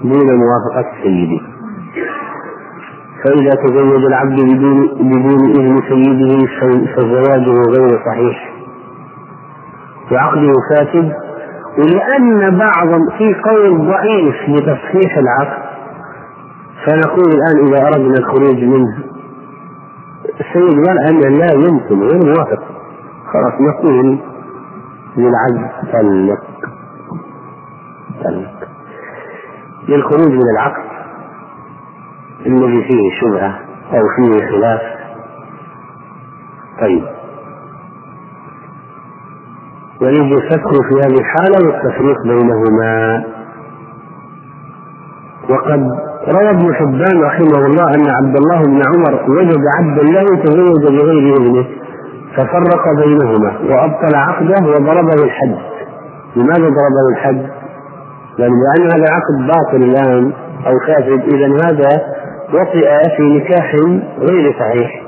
دون موافقة سيده فإذا تزوج العبد بدون بدون إذن سيده فزواجه غير صحيح. وعقده فاسد. ولأن بعض في قول ضعيف لتصحيح العقد فنقول الآن إذا أردنا الخروج منه السيد قال أن لا يمكن غير موافق. خلاص نقول للعبد طلق. طلق. للخروج من العقد الذي فيه شبهة أو فيه خلاف. طيب. ويجب الفسخ في هذه الحالة والتفريق بينهما. وقد روى ابن حبان رحمه الله أن عبد الله بن عمر وجد عبدا له تزوج بغير إذنه ففرق بينهما وأبطل عقده وضربه الحد. لماذا ضربه الحد؟ لأن هذا العقد باطل الآن أو فاسد إذا هذا وطئ في نكاح غير صحيح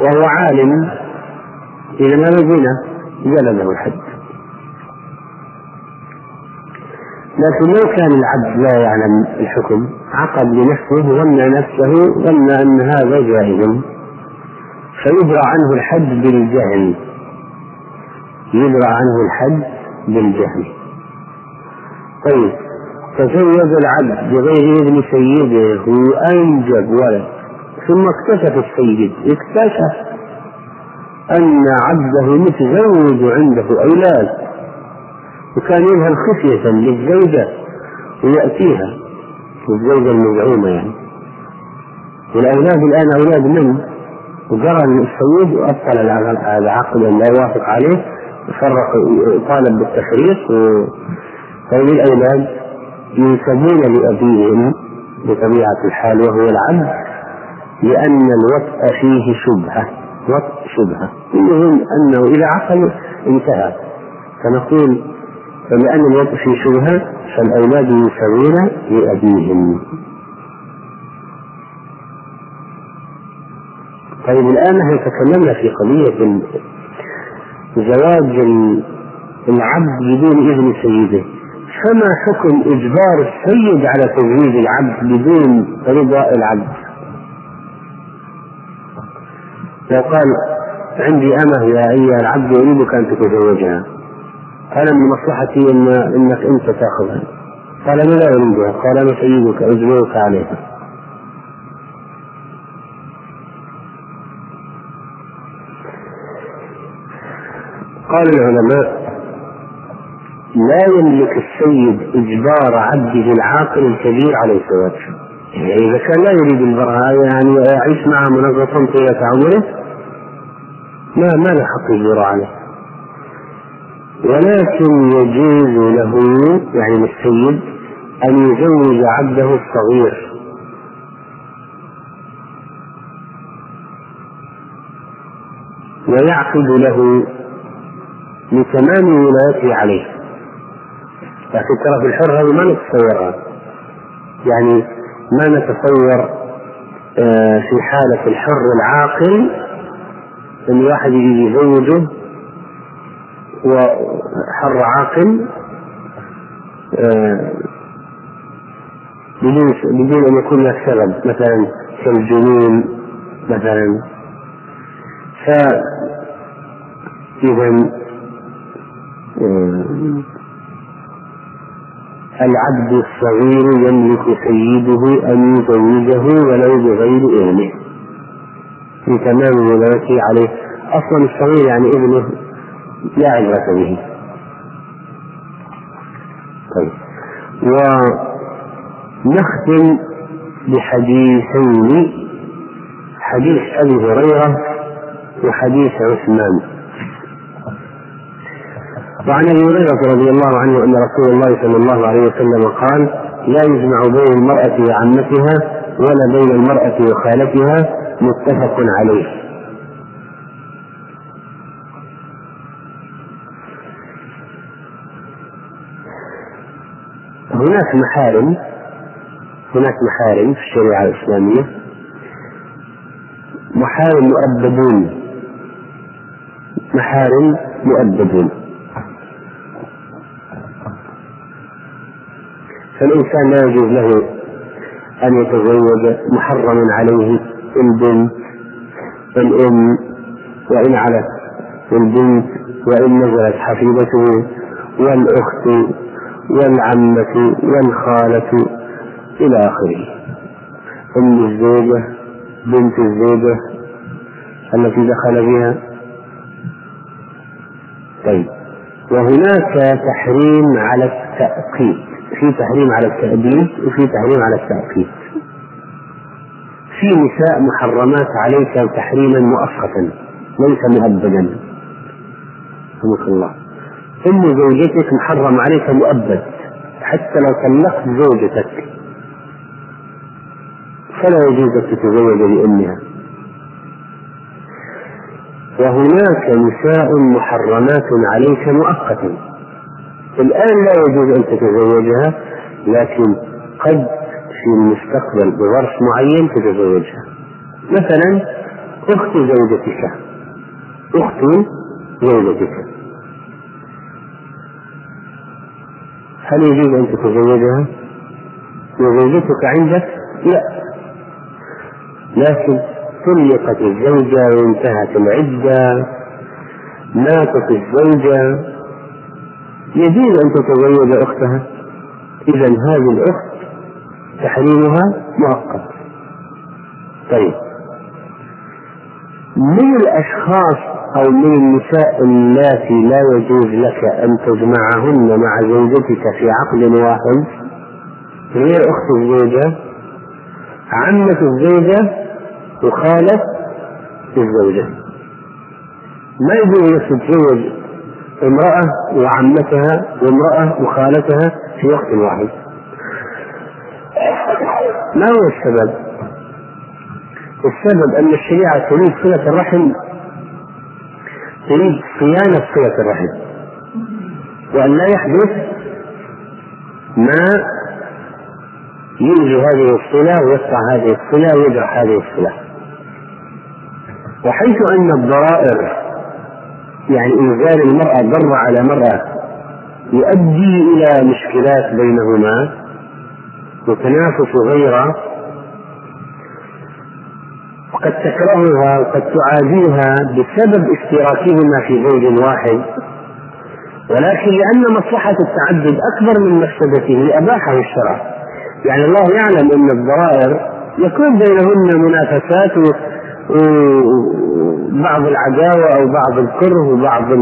وهو عالم إذا هذا زنا جلده الحد. لكن لو كان العبد لا يعلم الحكم عقد لنفسه ظن نفسه ظن أن هذا جائز فيبرع عنه الحد بالجهل. يبرع عنه الحد بالجهل. طيب. تزوج العبد بغير إذن سيده وأنجب ولد. ثم اكتشف السيد اكتشف أن عبده متزوج عنده أولاد. وكان يظهر خفية للزوجة ويأتيها الزوجة المزعومة يعني. والأولاد الآن أولاد من؟ وقرأ السيد وأبطل العقد لا يوافق عليه فرق طالب بالتفريق وهذه الأولاد ينسبون لأبيهم بطبيعة الحال وهو العبد لأن الوطء فيه شبهة وطء شبهة. المهم أنه إذا عقل انتهى. فنقول فلأن الوطء فيه شبهة فالأولاد ينسبون لأبيهم. طيب الآن نحن تكلمنا في قضية زواج العبد بدون إذن سيده. فما حكم إجبار السيد على تزويج العبد بدون رضا العبد؟ لو قال عندي أمة يا أيها العبد أريدك أن تتزوجها. قال من مصلحتي إن إنك أنت تأخذها. قال أنا لا أريدها قال أنا سيدك أجبرك عليها. قال العلماء لا يملك السيد إجبار عبده العاقل الكبير على الزواج يعني إذا كان لا يريد المرأة يعني يعيش معها منغصا طيلة عمره ما ما له حق يجبر عليه. ولكن يجوز له يعني للسيد أن يزوج عبده الصغير. ويعقد له لتمام ولايته عليه. لكن ترى في الحر هذه ما نتصورها. يعني ما نتصور آه، في حالة الحر العاقل أن واحد يزوجه وحر عاقل آه، بدون بدون أن يكون له سبب مثلا كالجنون مثلا. فإذا العبد الصغير يملك سيده أن يزوجه ولو بغير إذنه. في تمام ولايته عليه. أصلا الصغير يعني ابنه لا عبرة به. طيب. ونختم بحديثين حديث أبي هريرة وحديث عثمان. وعن أبي هريرة رضي الله عنه أن رسول الله صلى الله عليه وسلم قال لا يجمع بين المرأة وعمتها ولا بين المرأة وخالتها متفق عليه. هناك محارم هناك محارم في الشريعة الإسلامية. محارم مؤبدون محارم مؤبدون فالإنسان لا يجوز له أن يتزوج محرم عليه البنت الأم وإن علت البنت وإن نزلت حفيدته والأخت والعمة والخالة إلى آخره. أم الزوجة بنت الزوجة التي دخل بها. طيب. وهناك تحريم على التأقيت في تحريم على التأبيد وفي تحريم على التأقيت في نساء محرمات عليك تحريما مؤقتا ليس مؤبدا. رحمك الله. أم زوجتك محرم عليك مؤبد حتى لو طلقت زوجتك. فلا يجوز أن تتزوج بامها وهناك نساء محرمات عليك مؤقتا. الآن لا يجوز أن تتزوجها لكن قد في المستقبل بظرف معين تتزوجها. مثلا أخت زوجتك. أخت زوجتك. هل يجوز أن تتزوجها؟ وزوجتك عندك؟ لا. لكن طلقت الزوجة وانتهت العدة. ماتت الزوجة. يجوز أن تتزوج أختها. إذا هذه الأخت تحريمها مؤقت. طيب. من الأشخاص أو من النساء اللاتي لا يجوز لك أن تجمعهن مع زوجتك في عقد واحد؟ غير أخت الزوجة. عمة الزوجة وخالة الزوجة. ما يجوز لك تتزوج امرأة وعمتها وامرأة وخالتها في وقت واحد ما هو السبب؟ السبب أن الشريعة تريد صلة الرحم تريد صيانة صلة الرحم وأن لا يحدث ما يلغي هذه الصلة ويقطع هذه الصلة ويجرح هذه الصلة وحيث أن الضرائر يعني إنزال المرأة ضر على مرأة يؤدي إلى مشكلات بينهما وتنافس غيره. وقد تكرهها وقد تعاديها بسبب اشتراكهما في زوج واحد ولكن لأن مصلحة التعدد أكبر من مفسدته أباحه الشرع. يعني الله يعلم أن الضرائر يكون بينهن منافسات وبعض العداوة أو بعض الكره وبعض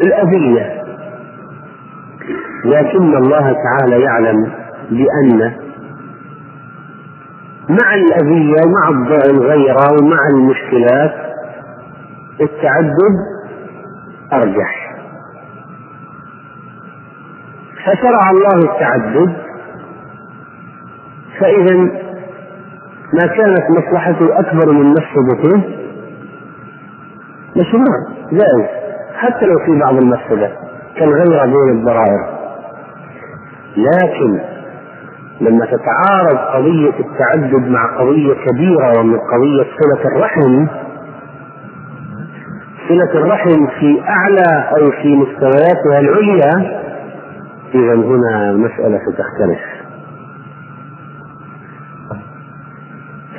الأذية. لكن الله تعالى يعلم بأن مع الأذية ومع الغيرة ومع المشكلات التعدد أرجح. فشرع الله التعدد فإذا ما كانت مصلحته أكبر من مفسدته مشروع جائز. حتى لو في بعض المفسدة كالغيرة بين الضرائر. لكن لما تتعارض قضية التعدد مع قضية كبيرة ومن قضية صلة الرحم صلة الرحم في أعلى أو في مستوياتها العليا إذا هنا المسألة ستختلف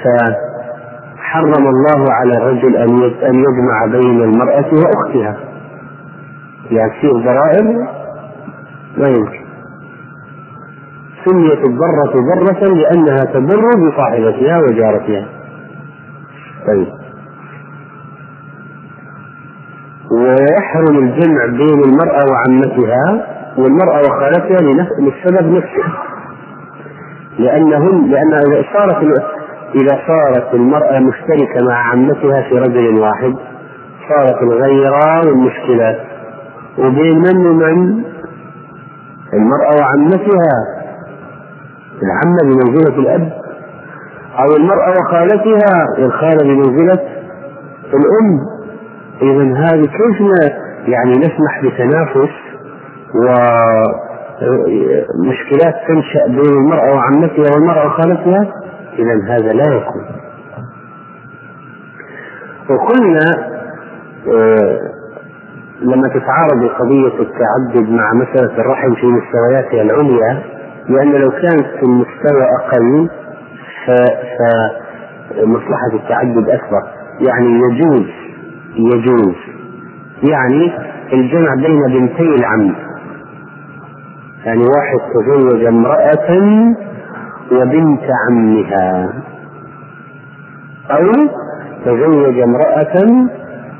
فحرم الله على الرجل أن أن يجمع بين المرأة وأختها. تصير ضرائر ما يمكن. سميت الضرة ضرة لأنها تضر بصاحبتها وجارتها. طيب. ويحرم الجمع بين المرأة وعمتها والمرأة وخالتها للسبب نفسه. لأنهم لأن إذا صارت إذا صارت المرأة مشتركة مع عمتها في رجل واحد صارت الغيرة والمشكلات وبين من ومن؟ المرأة وعمتها. العمة بمنزلة الأب. أو المرأة وخالتها الخالة بمنزلة الأم. إذا هذه كيف يعني نسمح بتنافس ومشكلات تنشأ بين المرأة وعمتها والمرأة وخالتها؟ إذا هذا لا يكون. وقلنا لما تتعارض قضية التعدد مع مسألة الرحم في مستوياتها العليا لأن لو كانت في المستوى أقل فمصلحة التعدد أكبر. يعني يجوز يجوز. يعني الجمع بين بنتي العم. يعني واحد تزوج امرأة وبنت عمها أو تزوج امرأة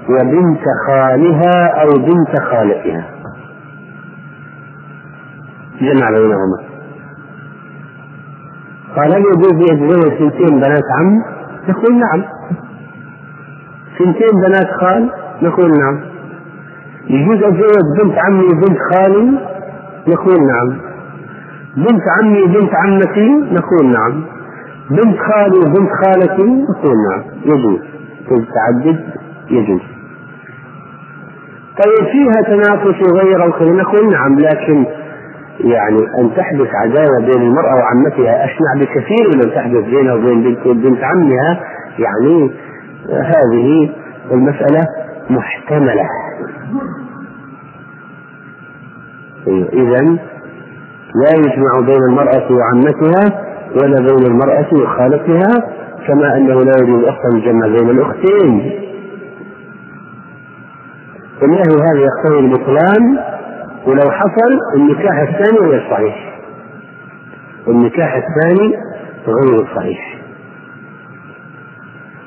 وبنت خالها أو بنت خالتها جمع بينهما قال هل يجوز يتزوج سنتين بنات عم؟ نقول نعم سنتين بنات خال؟ نقول نعم يجوز أتزوج بنت عمي وبنت خالي؟ نقول نعم بنت عمي وبنت عمتي؟ نقول نعم. بنت خالي وبنت خالتي؟ نقول نعم. يجوز. التعدد يجوز. طيب فيها تنافس وغير الخير. نقول نعم لكن يعني أن تحدث عداوة بين المرأة وعمتها أشنع بكثير من أن تحدث بينها وبين بنت, بنت عمها؟ يعني هذه المسألة محتملة. اذا لا يجمع بين المرأة وعمتها ولا بين المرأة وخالتها كما أنه لا يجوز أصلا الجمع بين الأختين. النهي هذا يقتضي البطلان ولو حصل النكاح الثاني غير صحيح. النكاح الثاني غير صحيح.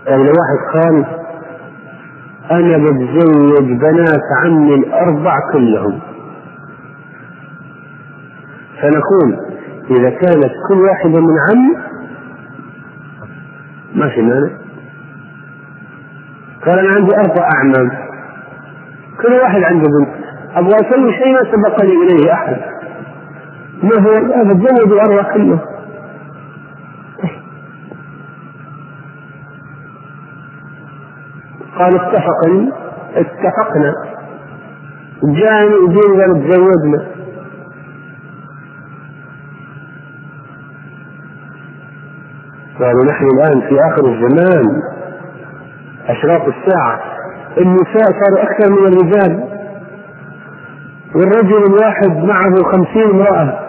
يعني لو واحد قال أنا بتزوج بنات عمي الأربع كلهم. فنقول إذا كانت كل واحدة من عم ما في مانع. قال أنا عندي أربع أعمام. كل واحد عنده بنت. أبغى أسوي شيء ما سبقني إليه أحد. ما هو؟ هذا تزوج الأربع كله قال اتفقني اتفقنا. جاني ودين قال تزوجنا قالوا نحن الآن في آخر الزمان أشراط الساعة النساء صاروا أكثر من الرجال والرجل الواحد معه خمسين امرأة.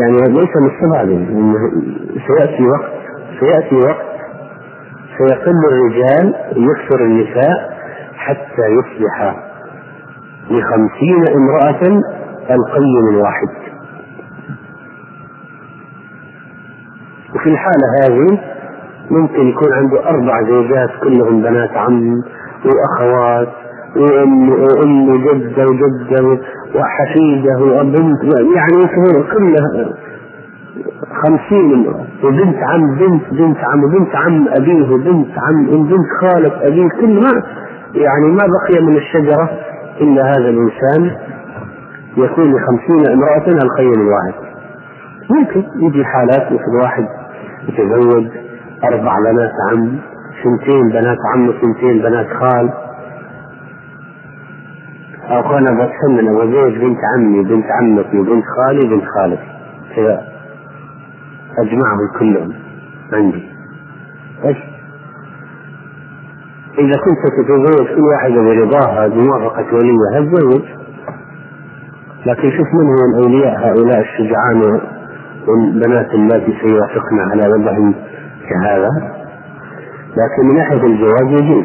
يعني ليس مستبعدا سيأتي وقت سيأتي وقت سيقل الرجال يكثر النساء حتى يصبح لخمسين امرأة القيم الواحد وفي الحالة هذه ممكن يكون عنده أربع زوجات كلهم بنات عم وأخوات وأم وأم وجدة وجدة وحفيدة وبنت يعني كلها خمسين امرأة. وبنت عم بنت بنت عم وبنت عم أبيه وبنت عم وبنت خالة أبيه كل ما يعني ما بقي من الشجرة إلا هذا الإنسان يكون لخمسين امرأة الخير الواحد. ممكن يجي حالات مثل واحد يتزوج أربع بنات عم سنتين بنات عم وسنتين بنات خال. أو أنا بتحمل وزوج بنت عمي وبنت عمتي وبنت خالي وبنت خالتي. كذا أجمعهم كلهم عندي. إيش؟ إذا كنت تتزوج كل واحدة برضاها بموافقة وليها تزوج لكن شوف من هو الأولياء هؤلاء الشجعان والبنات التي سيوافقن على وضع كهذا. لكن من ناحية الجواز يجوز.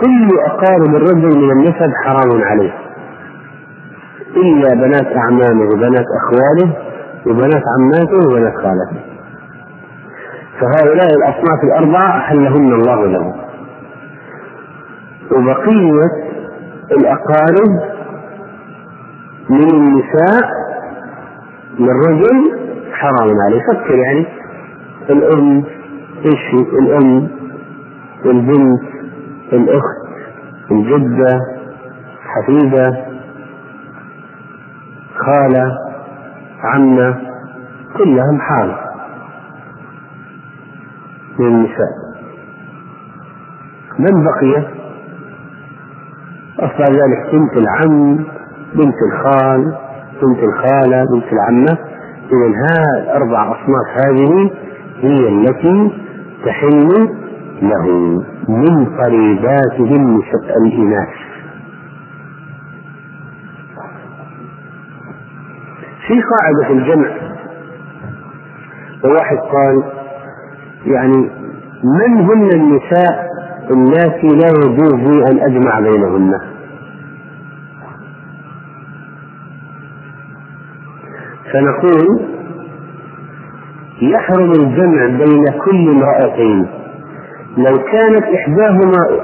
كل أقارب الرجل من النسب حرام عليه. إلا بنات أعمامه وبنات أخواله وبنات عماته وبنات خالته. فهؤلاء الأصناف الأربعة أحلهن الله له وبقية الأقارب من النساء للرجل حرام عليه. فكر يعني الأم إيش الأم البنت الأخت الجدة حفيدة خالة عمة كلها حرام. من النساء من بقي؟ أصبح ذلك بنت العم بنت الخال بنت الخالة بنت العمة. إذا هذه الأربع أصناف هذه هي التي تحل له من قريباتهم الإناث. في قاعدة الجمع وواحد قال يعني من هن النساء اللاتي لا يجوز لي أن أجمع بينهن؟ فنقول يحرم الجمع بين كل امرأتين. لو كانت إحداهما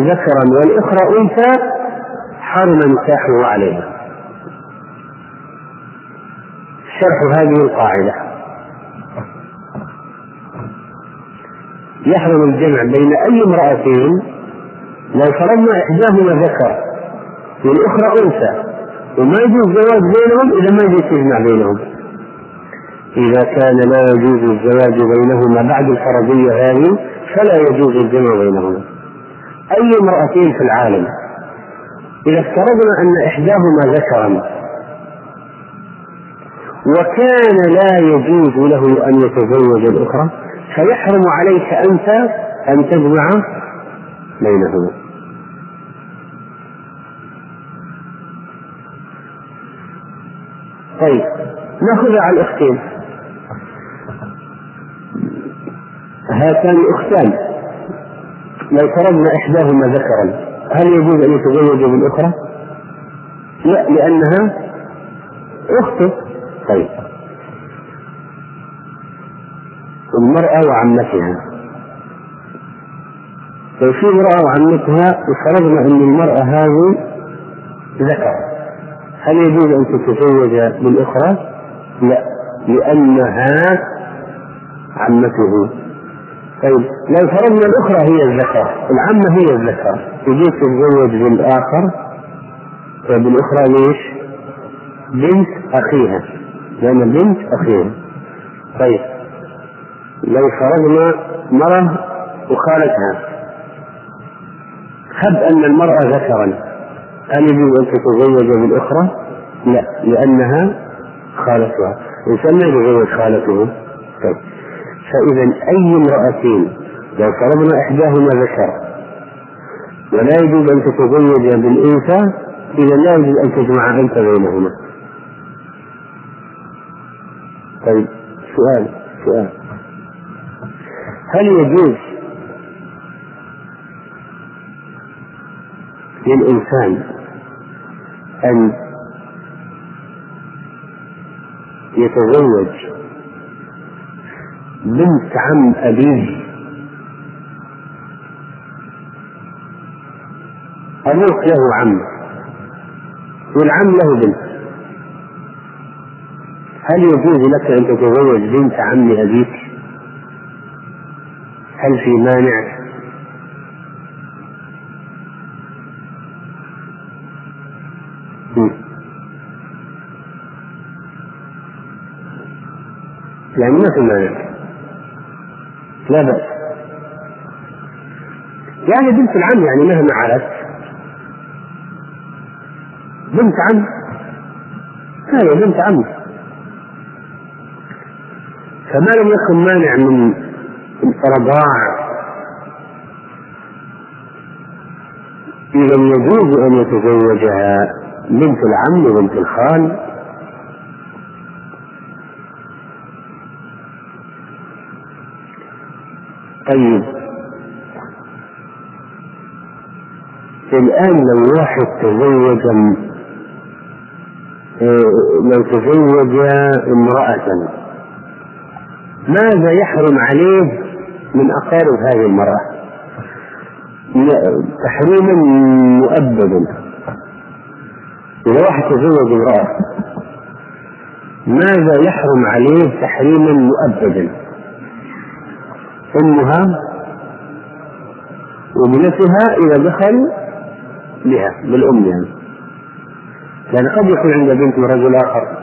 ذكرا والأخرى أنثى حرم نكاحه عليها. شرح هذه القاعدة. يحرم الجمع بين أي امرأتين لو فرضنا إحداهما ذكر والأخرى أنثى وما يجوز الزواج بينهم إذا ما يجوز تجمع بينهم. إذا كان لا يجوز الزواج بينهما بعد الفرضية هذه فلا يجوز الجمع بينهما. أي امرأتين في العالم إذا افترضنا أن إحداهما ذكرا وكان لا يجوز له أن يتزوج الأخرى فيحرم عليك أنت أن تجمع بينهما. طيب نأخذ على الأختين. هاتان أختان لو فرضنا إحداهما ذكرا هل يجوز أن يتزوج بالأخرى؟ لا لأنها أخته. طيب. المرأة وعمتها لو في امرأة وعمتها وفرضنا أن المرأة هذه ذكر هل يجوز أن تتزوج بالأخرى؟ لا لأنها عمته طيب لو فرضنا الأخرى هي الذكر العمة هي الذكر يجوز تتزوج بالآخر بالأخرى ليش؟ بنت أخيها لأن بنت أخيها طيب لو فرضنا مرة وخالتها. هب أن المرأة ذكرا هل يجوز أن تتزوج بالأخرى؟ لا لأنها خالتها. الإنسان ما يتزوج خالته. طيب. فإذا أي امرأتين لو فرضنا إحداهما ذكر ولا يجوز أن تتزوج بالأنثى إذا لا يجوز أن تجمع أنت بينهما. طيب. سؤال سؤال. هل يجوز للإنسان أن يتزوج بنت عم أبيه أبوك له عم والعم له بنت هل يجوز لك أن تتزوج بنت عم أبيك؟ هل في مانع؟ يعني ما في مانع. لا بأس. يعني بنت العم يعني مهما علت بنت عم. هذه بنت عم. فما لم يكن مانع من الرضاع إذا يجوز أن يتزوجها بنت العم وبنت الخال. طيب. الآن لو واحد تزوج لو تزوج امرأة ماذا يحرم عليه؟ من أقارب هذه المرأة؟ تحريما مؤبدا إذا واحد تزوج امرأة ماذا يحرم عليه تحريما مؤبدا؟ أمها وابنتها إذا دخل بها بالأم يعني لأن قد يكون عند بنت رجل آخر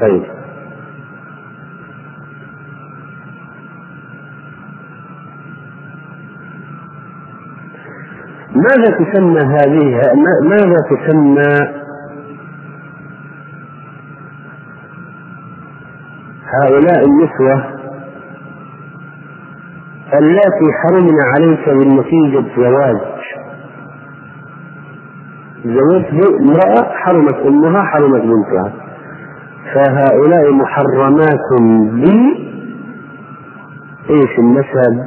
طيب ماذا تسمى هذه ماذا تسمى هؤلاء النسوة اللاتي حرمن عليك من نتيجة زواج زوجت امرأة حرمت أمها حرمت بنتها. فهؤلاء محرمات ب إيش النسب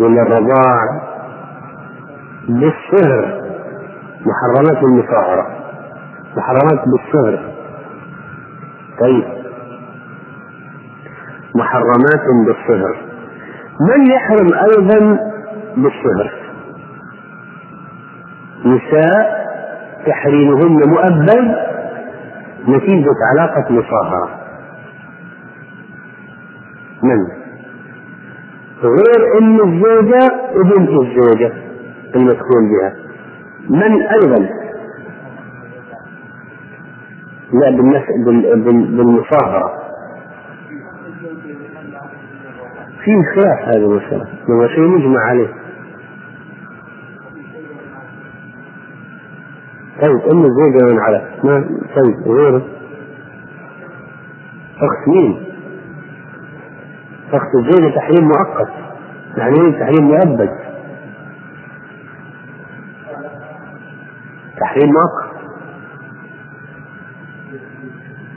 ولا بالصهر محرمات المصاهرة محرمات بالصهر طيب. محرمات بالصهر من يحرم أيضا بالصهر نساء تحريمهن مؤبد نتيجة علاقة مصاهرة من؟ غير أم الزوجة وبنت الزوجة. المدخول بها. من أيضا؟ لا بالمصاهرة. في خلاف هذه المسألة. هو شيء مجمع عليه. طيب أم الزوجة من على. ما؟ طيب غيره. أخت مين؟ أخت الزوجة تحريم مؤقت. يعني إيه تحريم مؤبد؟ تحريم مؤقت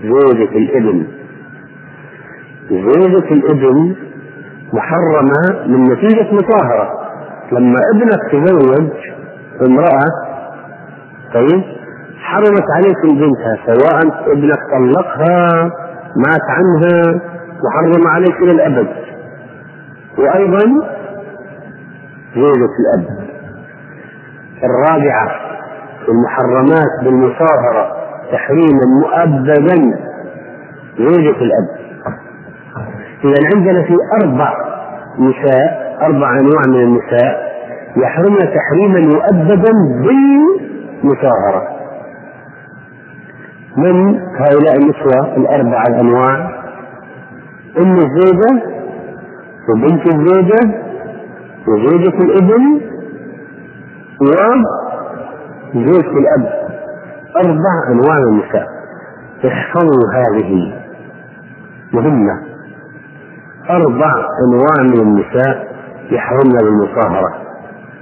زوجة الابن. زوجة الابن محرمة من نتيجة مطاهرة. لما ابنك تزوج امرأة طيب حرمت عليك بنتها سواء ابنك طلقها مات عنها وحرم عليك إلى الأبد. وأيضا زوجة الأب. الرابعة المحرمات بالمصاهرة تحريما مؤبدا زوجة الأب. إذا عندنا في أربع نساء أربع أنواع من النساء يحرمن تحريما مؤبدا بالمصاهرة من هؤلاء النسوة الأربع الأنواع؟ أم الزوجة وبنت الزوجة وزوجة الإبن وزوجة الأب. أربع أنواع النساء. احفظوا هذه مهمة. أربع أنواع من النساء يحرمن بالمصاهرة.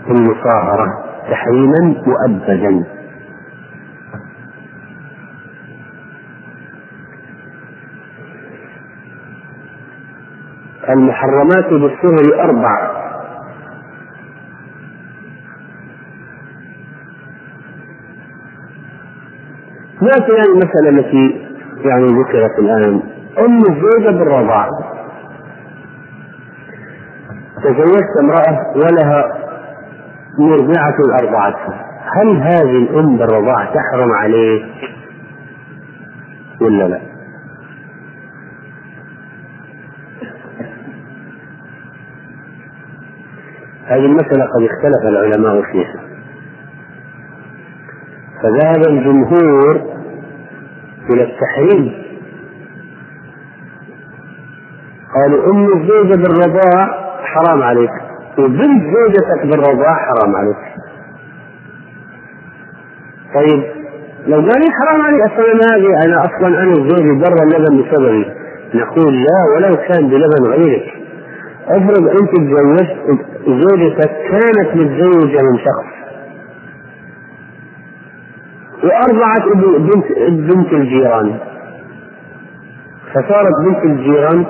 المصاهرة تحريما مؤبدا. المحرمات بالسهر أربع. ما يعني المسألة التي يعني ذكرت الآن أم الزوجة بالرضاع تزوجت امرأة ولها مرضعة أرضعتها هل هذه الأم بالرضاع تحرم عليك ولا لا؟ هذه المسألة قد اختلف العلماء فيها. فذهب الجمهور إلى التحريم. قالوا أم الزوجة بالرضاع حرام عليك. وبنت زوجتك بالرضاعة حرام عليك. طيب لو قال لي حرام علي أصلا أنا هذه أنا أصلا أنا زوجي برا اللبن بسببي نقول لا ولو كان بلبن غيرك. افرض أنت تزوجت زوجتك كانت متزوجة من شخص. وأرضعت بنت بنت الجيران. فصارت بنت الجيران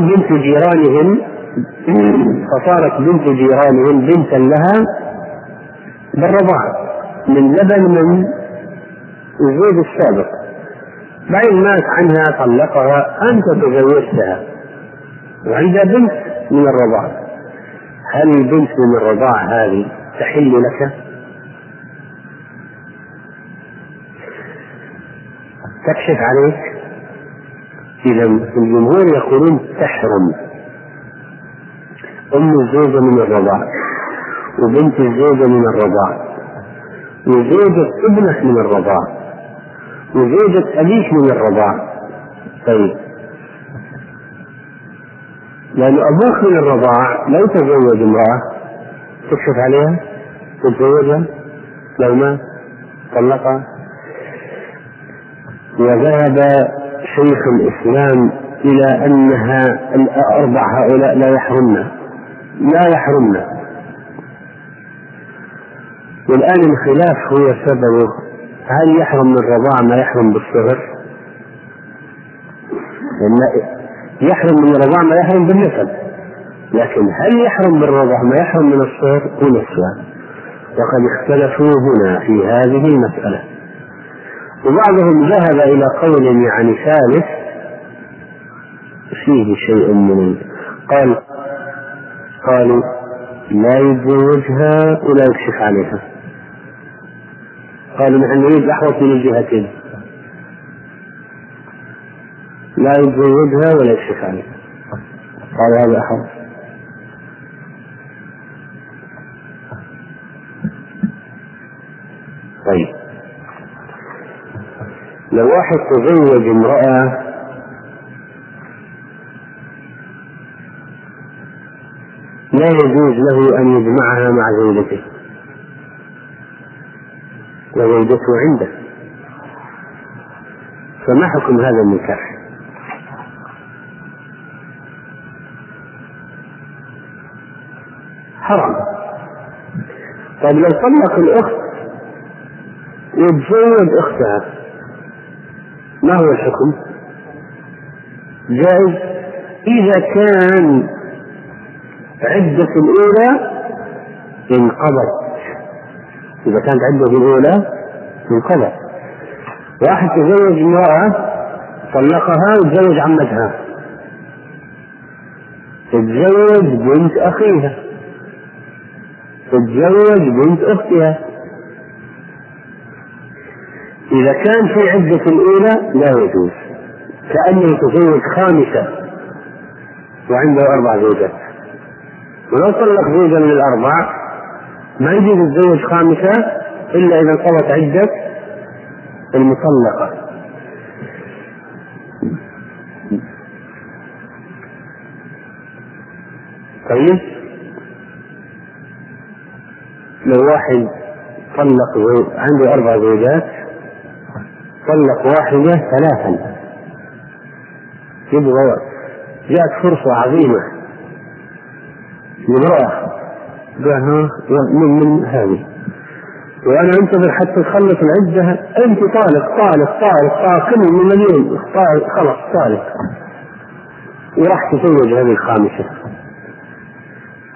بنت جيرانهم فصارت بنت جيرانهم بنتا لها بالرضاعة من لبن من الزوج السابق. بعدين مات عنها طلقها أنت تزوجتها. وعندها بنت من الرضاعة هل البنت من الرضاعة هذه تحل لك؟ تكشف عليك. إذا الجمهور يقولون تحرم. أم الزوجة من الرضاع وبنت الزوجة من الرضاع وزوجة ابنك من الرضاع وزوجة أبيك من الرضاع. طيب. لأن أبوك من الرضاع لا يتزوج امرأة تكشف عليها تتزوجها لو ما طلقها وذهب شيخ الإسلام إلى أنها الأربع هؤلاء لا يحرمن. لا يحرمن. والآن الخلاف هو سببه. هل يحرم من الرضاع ما يحرم بالصغر؟ يحرم من الرضاع ما يحرم بالنسب. لكن هل يحرم بالرضاع ما يحرم من الصغر؟ هو السؤال وقد اختلفوا هنا في هذه المسألة. وبعضهم ذهب إلى قول يعني ثالث فيه شيء من قال قالوا لا يتزوجها ولا يكشف عليها. قالوا نحن نريد أحوط من الجهتين. لا يتزوجها ولا يكشف عليها. قال هذا أحوط. لو واحد تزوج امرأة لا يجوز له أن يجمعها مع زوجته. وزوجته عنده. فما حكم هذا النكاح؟ حرام. طيب لو طلق الأخت يتزوج أختها. ما هو الحكم؟ جائز. إذا كان عدة الأولى انقضت. إذا كانت عدة الأولى انقضت. واحد تزوج امرأة طلقها وتزوج عمتها. تتزوج بنت أخيها. تتزوج بنت أختها. إذا كان في عدة الأولى لا يجوز كأنه تزوج خامسة وعنده أربع زوجات. ولو طلق زوجة من الأربع ما يجوز يتزوج خامسة إلا إذا انقضت عدة المطلقة. طيب؟ لو واحد طلق عنده أربع زوجات طلق واحدة ثلاثا. يبغى جاءت فرصة عظيمة. لامرأة قال من من هذه. وأنا أنتظر حتى تخلص العدة. أنت طالق طالق طالق طالق. من مليون طالق خلاص طالق. وراح تزوج هذه الخامسة.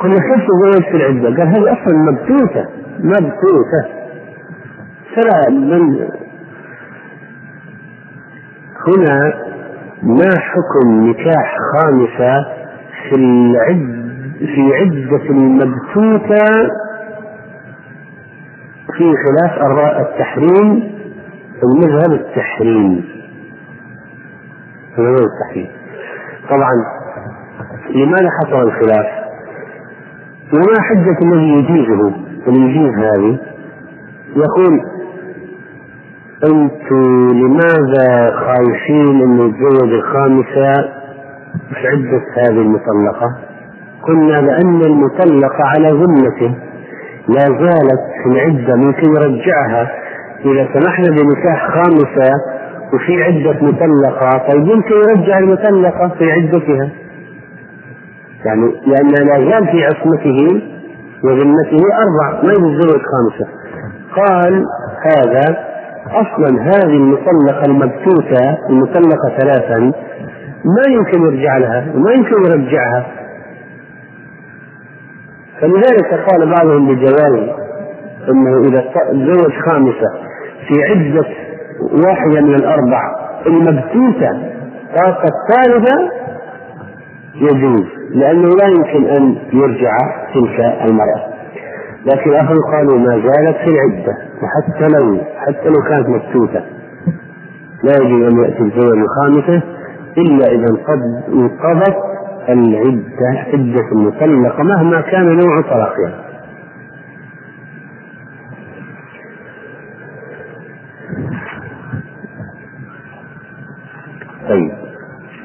قلنا كيف تزوجت في العدة؟ قال هذه أصلا مبتوته مبتوته فلا من هنا ما حكم نكاح خامسة في في عدة المبتوتة في خلاف التحريم المذهب التحريم. المذهب التحريم. طبعا لماذا حصل الخلاف؟ وما حجة الذي يجيزه؟ الذي يجيز هذه؟ يقول أنتم لماذا خايفين أن يتزوج الخامسة في عدة هذه المطلقة؟ قلنا لأن المطلقة على ذمته. لا زالت في العدة ممكن يرجعها. إذا سمحنا بنكاح خامسة وفي عدة مطلقة طيب يمكن يرجع المطلقة في عدتها. يعني لأن لا زال في عصمته وذمته أربع ما يتزوج خامسة قال هذا أصلا هذه المطلقة المبتوتة المطلقة ثلاثا ما يمكن يرجع لها وما يمكن يرجعها. فلذلك قال بعضهم بجواز إنه إذا تزوج خامسة في عدة واحدة من الأربع المبتوته طاقة الثالثه يجوز لأنه لا يمكن أن يرجع تلك المرأة. لكن الآخر قالوا ما زالت في العدة وحتى لو حتى لو كانت مبتوته لا يجوز أن يأتي الزوج الخامسة إلا إذا انقضت العدة عدة المطلقة مهما كان نوع طلاقها. طيب.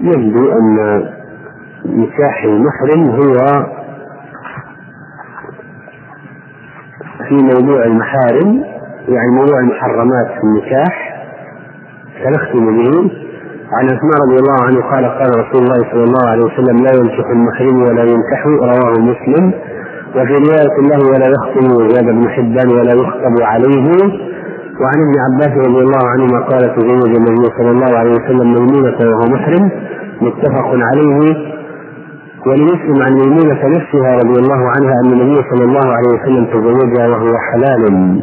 يبدو أن نكاح المحرم هو في موضوع المحارم يعني موضوع المحرمات في النكاح. سنختم به عن اسماء رضي الله عنه قال قال رسول الله صلى الله عليه وسلم لا ينكح المحرم ولا ينكح رواه مسلم. وفي رواية له ولا يختم زاد بن حبان ولا يخطب عليه. وعن ابن عباس رضي الله عنهما قال تزوج النبي صلى الله عليه وسلم ميمونة وهو محرم. متفق عليه. ولمسلم عن ميمونة نفسها رضي الله عنها أن النبي صلى الله عليه وسلم تزوجها وهو حلال.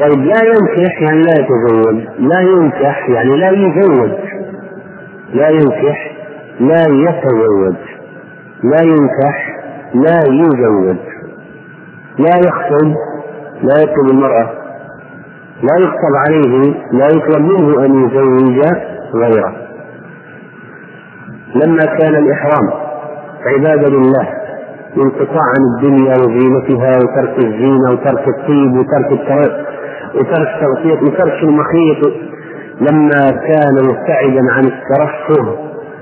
طيب لا ينكح يعني لا يتزوج. لا ينكح يعني لا يزوج. لا ينكح لا يتزوج. لا ينكح لا يزوج. لا يخطب لا يكتب المرأة لا يكتب عليه لا يطلب منه أن يزوج غيره. لما كان الإحرام عبادة لله انقطاع عن الدنيا وزينتها وترك الزينة وترك الطيب وترك الترك وترك التغطية وترك المخيط لما كان مبتعدا عن الترفه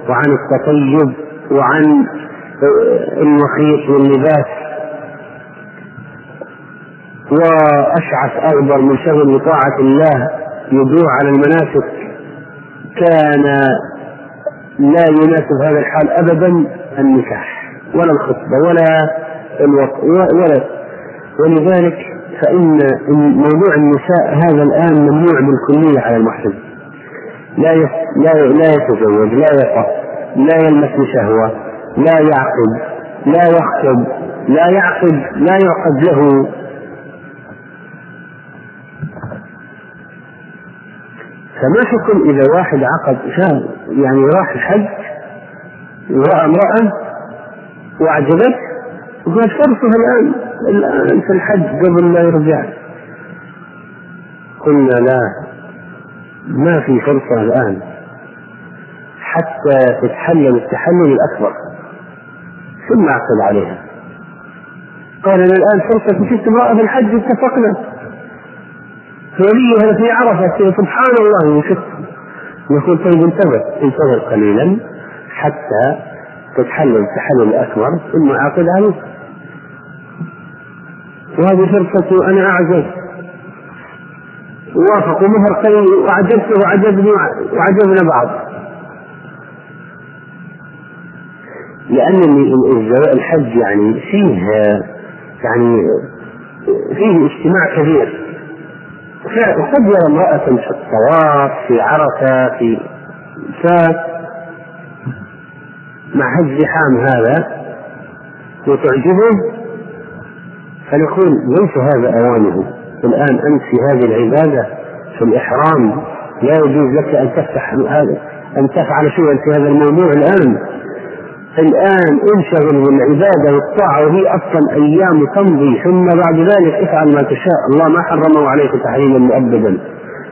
وعن التطيب وعن المخيط واللباس وأشعث أغبر منشغل بطاعة الله يدور على المناسك. كان لا يناسب هذا الحال أبدا النكاح ولا الخطبة ولا الوطء ولا ولذلك فإن موضوع النساء هذا الآن ممنوع بالكلية على المحسن لا لا لا يتزوج لا يقف لا يلمس شهوة لا يعقد لا يخطب لا يعقد لا يعقد له فما حكم إذا واحد عقد شاب يعني راح الحج ورأى امرأة وأعجبته وقال فرصها الآن الآن في الحج قبل لا يرجع. قلنا لا ما في فرصة الآن حتى تتحلل التحلل الأكبر. ثم أعقد عليها. قال الآن فرصة وجدت امرأة في الحج اتفقنا. وليها في عرفة سبحان الله وشفت يقول طيب انتظر انتظر قليلا حتى تتحلل التحلل الأكبر ثم أعقد عليه وهذه فرصة أنا أعجب وافقوا مهر قليل وعجبته وعجبني وعجبنا بعض. لأن الحج يعني فيه يعني فيه اجتماع كبير. وقد يرى امرأة في الطواف في عرفة في ف مع الزحام هذا وتعجبه فنقول ليس هذا أوانه. الآن أنت في هذه العبادة في الإحرام لا يجوز لك أن تفتح هذا أن تفعل شيئا في هذا الموضوع الآن. الآن انشغل بالعبادة والطاعة وهي أصلا أيام تمضي ثم بعد ذلك افعل ما تشاء. الله ما حرمه عليك تحريما مؤبدا.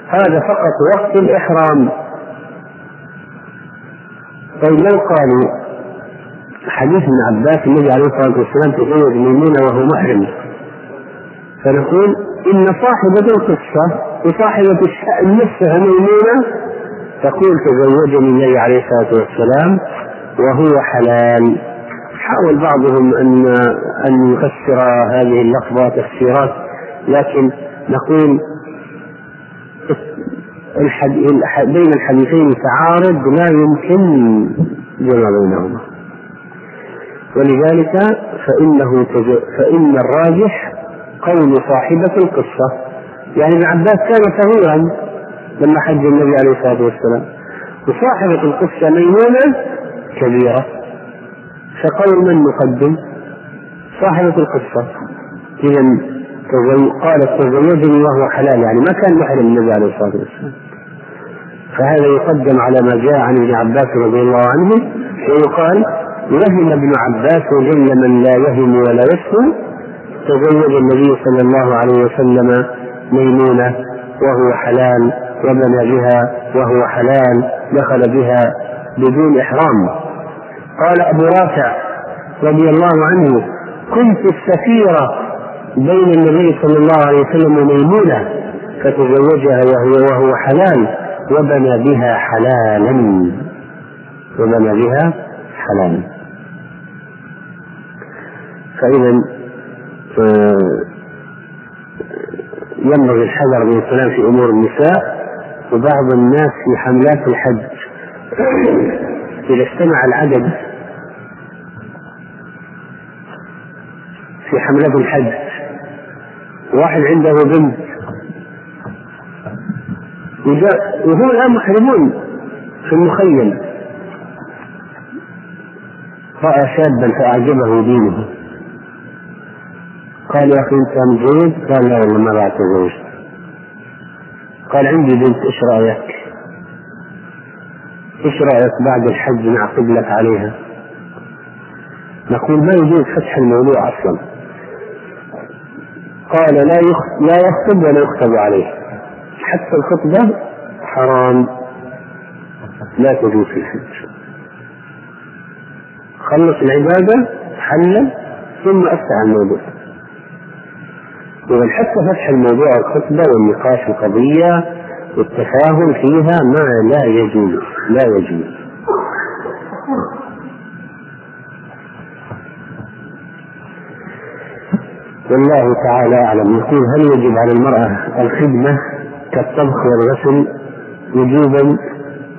هذا فقط وقت الإحرام. طيب لو قالوا حديث ابن عباس النبي عليه الصلاة والسلام تزوج ميمونة وهو محرم فنقول إن صاحبة القصة وصاحبة الشأن نفسها ميمونة تقول تزوجني النبي عليه الصلاة والسلام وهو حلال. حاول بعضهم أن أن يفسر هذه اللفظة تفسيرات لكن نقول بين الحديثين تعارض لا يمكن جمع بينهما. ولذلك فإنه فإن الراجح قول صاحبة القصة. يعني ابن عباس كان صغيرا لما حج النبي عليه الصلاة والسلام. وصاحبة القصة ميمونة كبيرة. فقول من نقدم؟ صاحبة القصة. إذا قالت تزوجني وهو حلال يعني ما كان محرم النبي عليه الصلاة والسلام. فهذا يقدم على ما جاء عن ابن عباس رضي الله عنه ويقال وهم ابن عباس وجل من لا يهم ولا يفهم تزوج النبي صلى الله عليه وسلم ميمونة وهو حلال وبنى بها وهو حلال دخل بها بدون إحرام. قال أبو رافع رضي الله عنه كنت السفيرة بين النبي صلى الله عليه وسلم وميمونة فتزوجها وهو وهو حلال وبنى بها حلالا. وبنى بها حلالا. فإذا آه، ينبغي الحذر من الكلام في أمور النساء وبعض الناس في حملات الحج. إذا اجتمع العدد في حملات الحج واحد عنده بنت وهو الآن محرمون في المخيم رأى شابا فأعجبه دينه قال يا أخي أنت متزوج؟ قال لا والله ما بعد تزوجت قال عندي بنت إيش رأيك؟ إيش رأيك بعد الحج نعقد لك عليها؟ نقول ما يجوز فتح الموضوع أصلا قال لا لا يخطب ولا يخطب عليه. حتى الخطبة حرام. لا تجوز في الحج خلص العبادة حل ثم أفتح الموضوع. إذا حتى فتح الموضوع الخطبة والنقاش القضية والتفاهم فيها ما لا يجوز لا يجوز. والله تعالى أعلم. يقول هل يجب على المرأة الخدمة كالطبخ والغسل وجوبا؟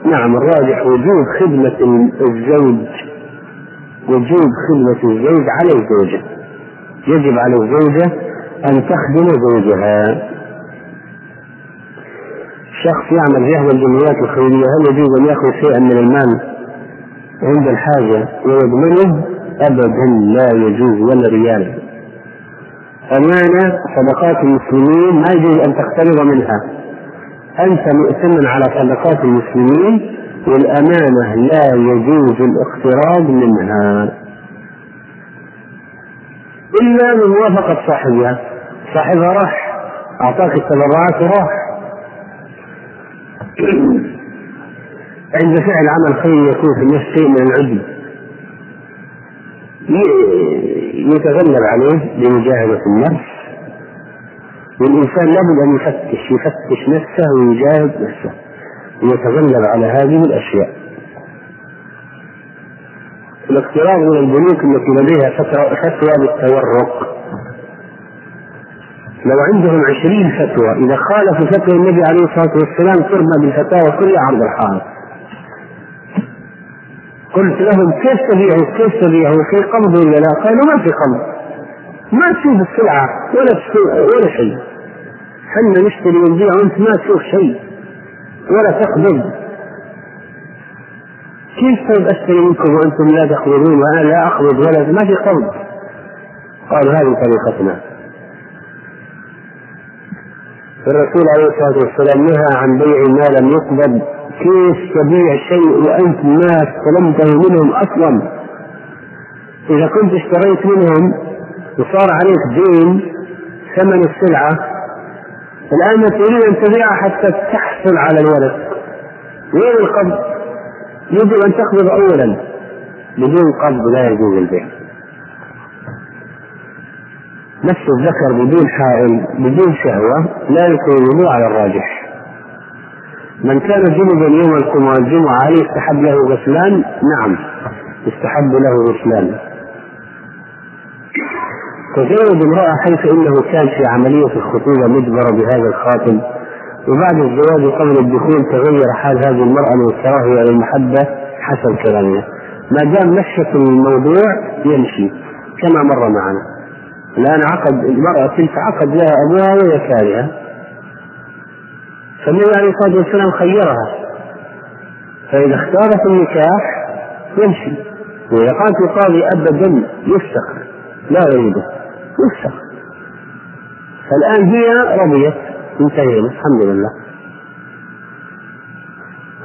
نعم الراجح وجوب خدمة الزوج وجوب خدمة الزوج على الزوجة. يجب على الزوجة أن تخدم زوجها. شخص يعمل في إحدى الجمعيات الخيرية هل يجوز أن يأخذ شيئا من المال عند الحاجة ويضمنه؟ أبدا لا يجوز ولا ريال. أمانة صدقات المسلمين ما يجوز أن تقترض منها. أنت مؤتمن على صدقات المسلمين والأمانة لا يجوز الاقتراض منها. إلا من موافقة صاحبها صاحبها راح أعطاك التبرعات وراح عند فعل عمل خير يكون في النفس شيء من العدل يتغلب عليه بمجاهدة النفس. والإنسان لابد أن يفتش يفتش نفسه ويجاهد نفسه ويتغلب على هذه الأشياء. الاقتراض من البنوك التي لديها فتوى بالتورق. لو عندهم عشرين فتوى إذا خالفوا فتوى النبي عليه الصلاة والسلام ترمى بالفتاوى كلها عرض الحائط. قلت لهم كيف تبيعوا كيف تبيعوا في قبض ولا لا؟ قالوا ما في قبض. ما تشوف السلعة ولا ولا شيء. حنا نشتري ونبيع وانت ما تشوف شيء ولا تقبض. كيف طيب أشتري منكم وأنتم لا تقبضون وأنا لا أقبض ولا ما في قبض. قالوا هذه طريقتنا. الرسول عليه الصلاة والسلام نهى عن بيع ما لم يقبض. كيف تبيع شيء وأنت ما استلمته منهم أصلا. إذا كنت اشتريت منهم وصار عليك دين ثمن السلعة الآن تريد أن تبيعها حتى تحصل على الولد وين القبض؟ يجب أن تقبض اولا. بدون قبض لا يجوز البيع. نفس الذكر بدون حائل بدون شهوة لا يكون الوضوء على الراجح. من كان جنبا يوم الجمعة هل يستحب له غسلان؟ نعم يستحب له غسلان تزوج امرأة حيث انه كان في عملية الخطوبة مجبرة بهذا الخاتم وبعد الزواج قبل الدخول تغير حال هذه المرأة من الكراهية إلى المحبة حسب كلامها ما دام مشت الموضوع يمشي كما مر معنا الآن عقد المرأة تلك عقد لها أبوها وهي كارهة فالنبي عليه الصلاة والسلام خيرها. فإذا اختارت النكاح يمشي. وإذا قالت القاضي أبدا يفسخ. لا يريده يفسخ. فالآن هي رضيت. انتهينا. الحمد لله.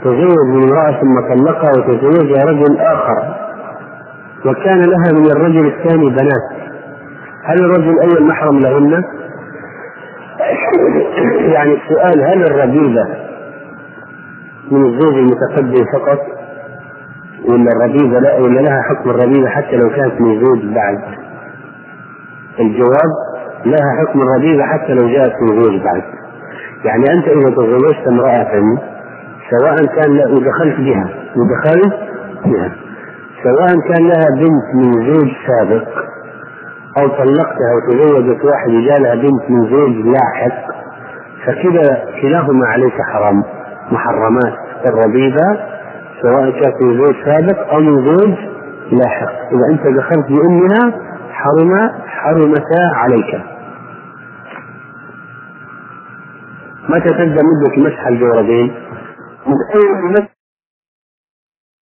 تزوج من امرأة ثم طلقها وتزوجها رجل آخر. وكان لها من الرجل الثاني بنات. هل الرجل الأول محرم لهن؟ يعني السؤال هل الربيبة من الزوج المتقدم فقط ولا الربيبة لا ولا لها حكم الربيبة حتى لو كانت من زوج بعد؟ الجواب لها حكم الربيبة حتى لو جاءت من زوج بعد. يعني أنت إذا تزوجت امرأة سواء كان ودخلت بها ودخلت بها سواء كان لها بنت من زوج سابق أو طلقتها وتزوجت واحد جالها بنت من زوج لاحق فكذا كلاهما عليك حرام. محرمات الربيبة سواء كانت من زوج سابق أو من زوج لاحق إذا أنت دخلت بأمها حرم حرمتا عليك. متى تبدأ مدة مسح الجوربين؟ من أول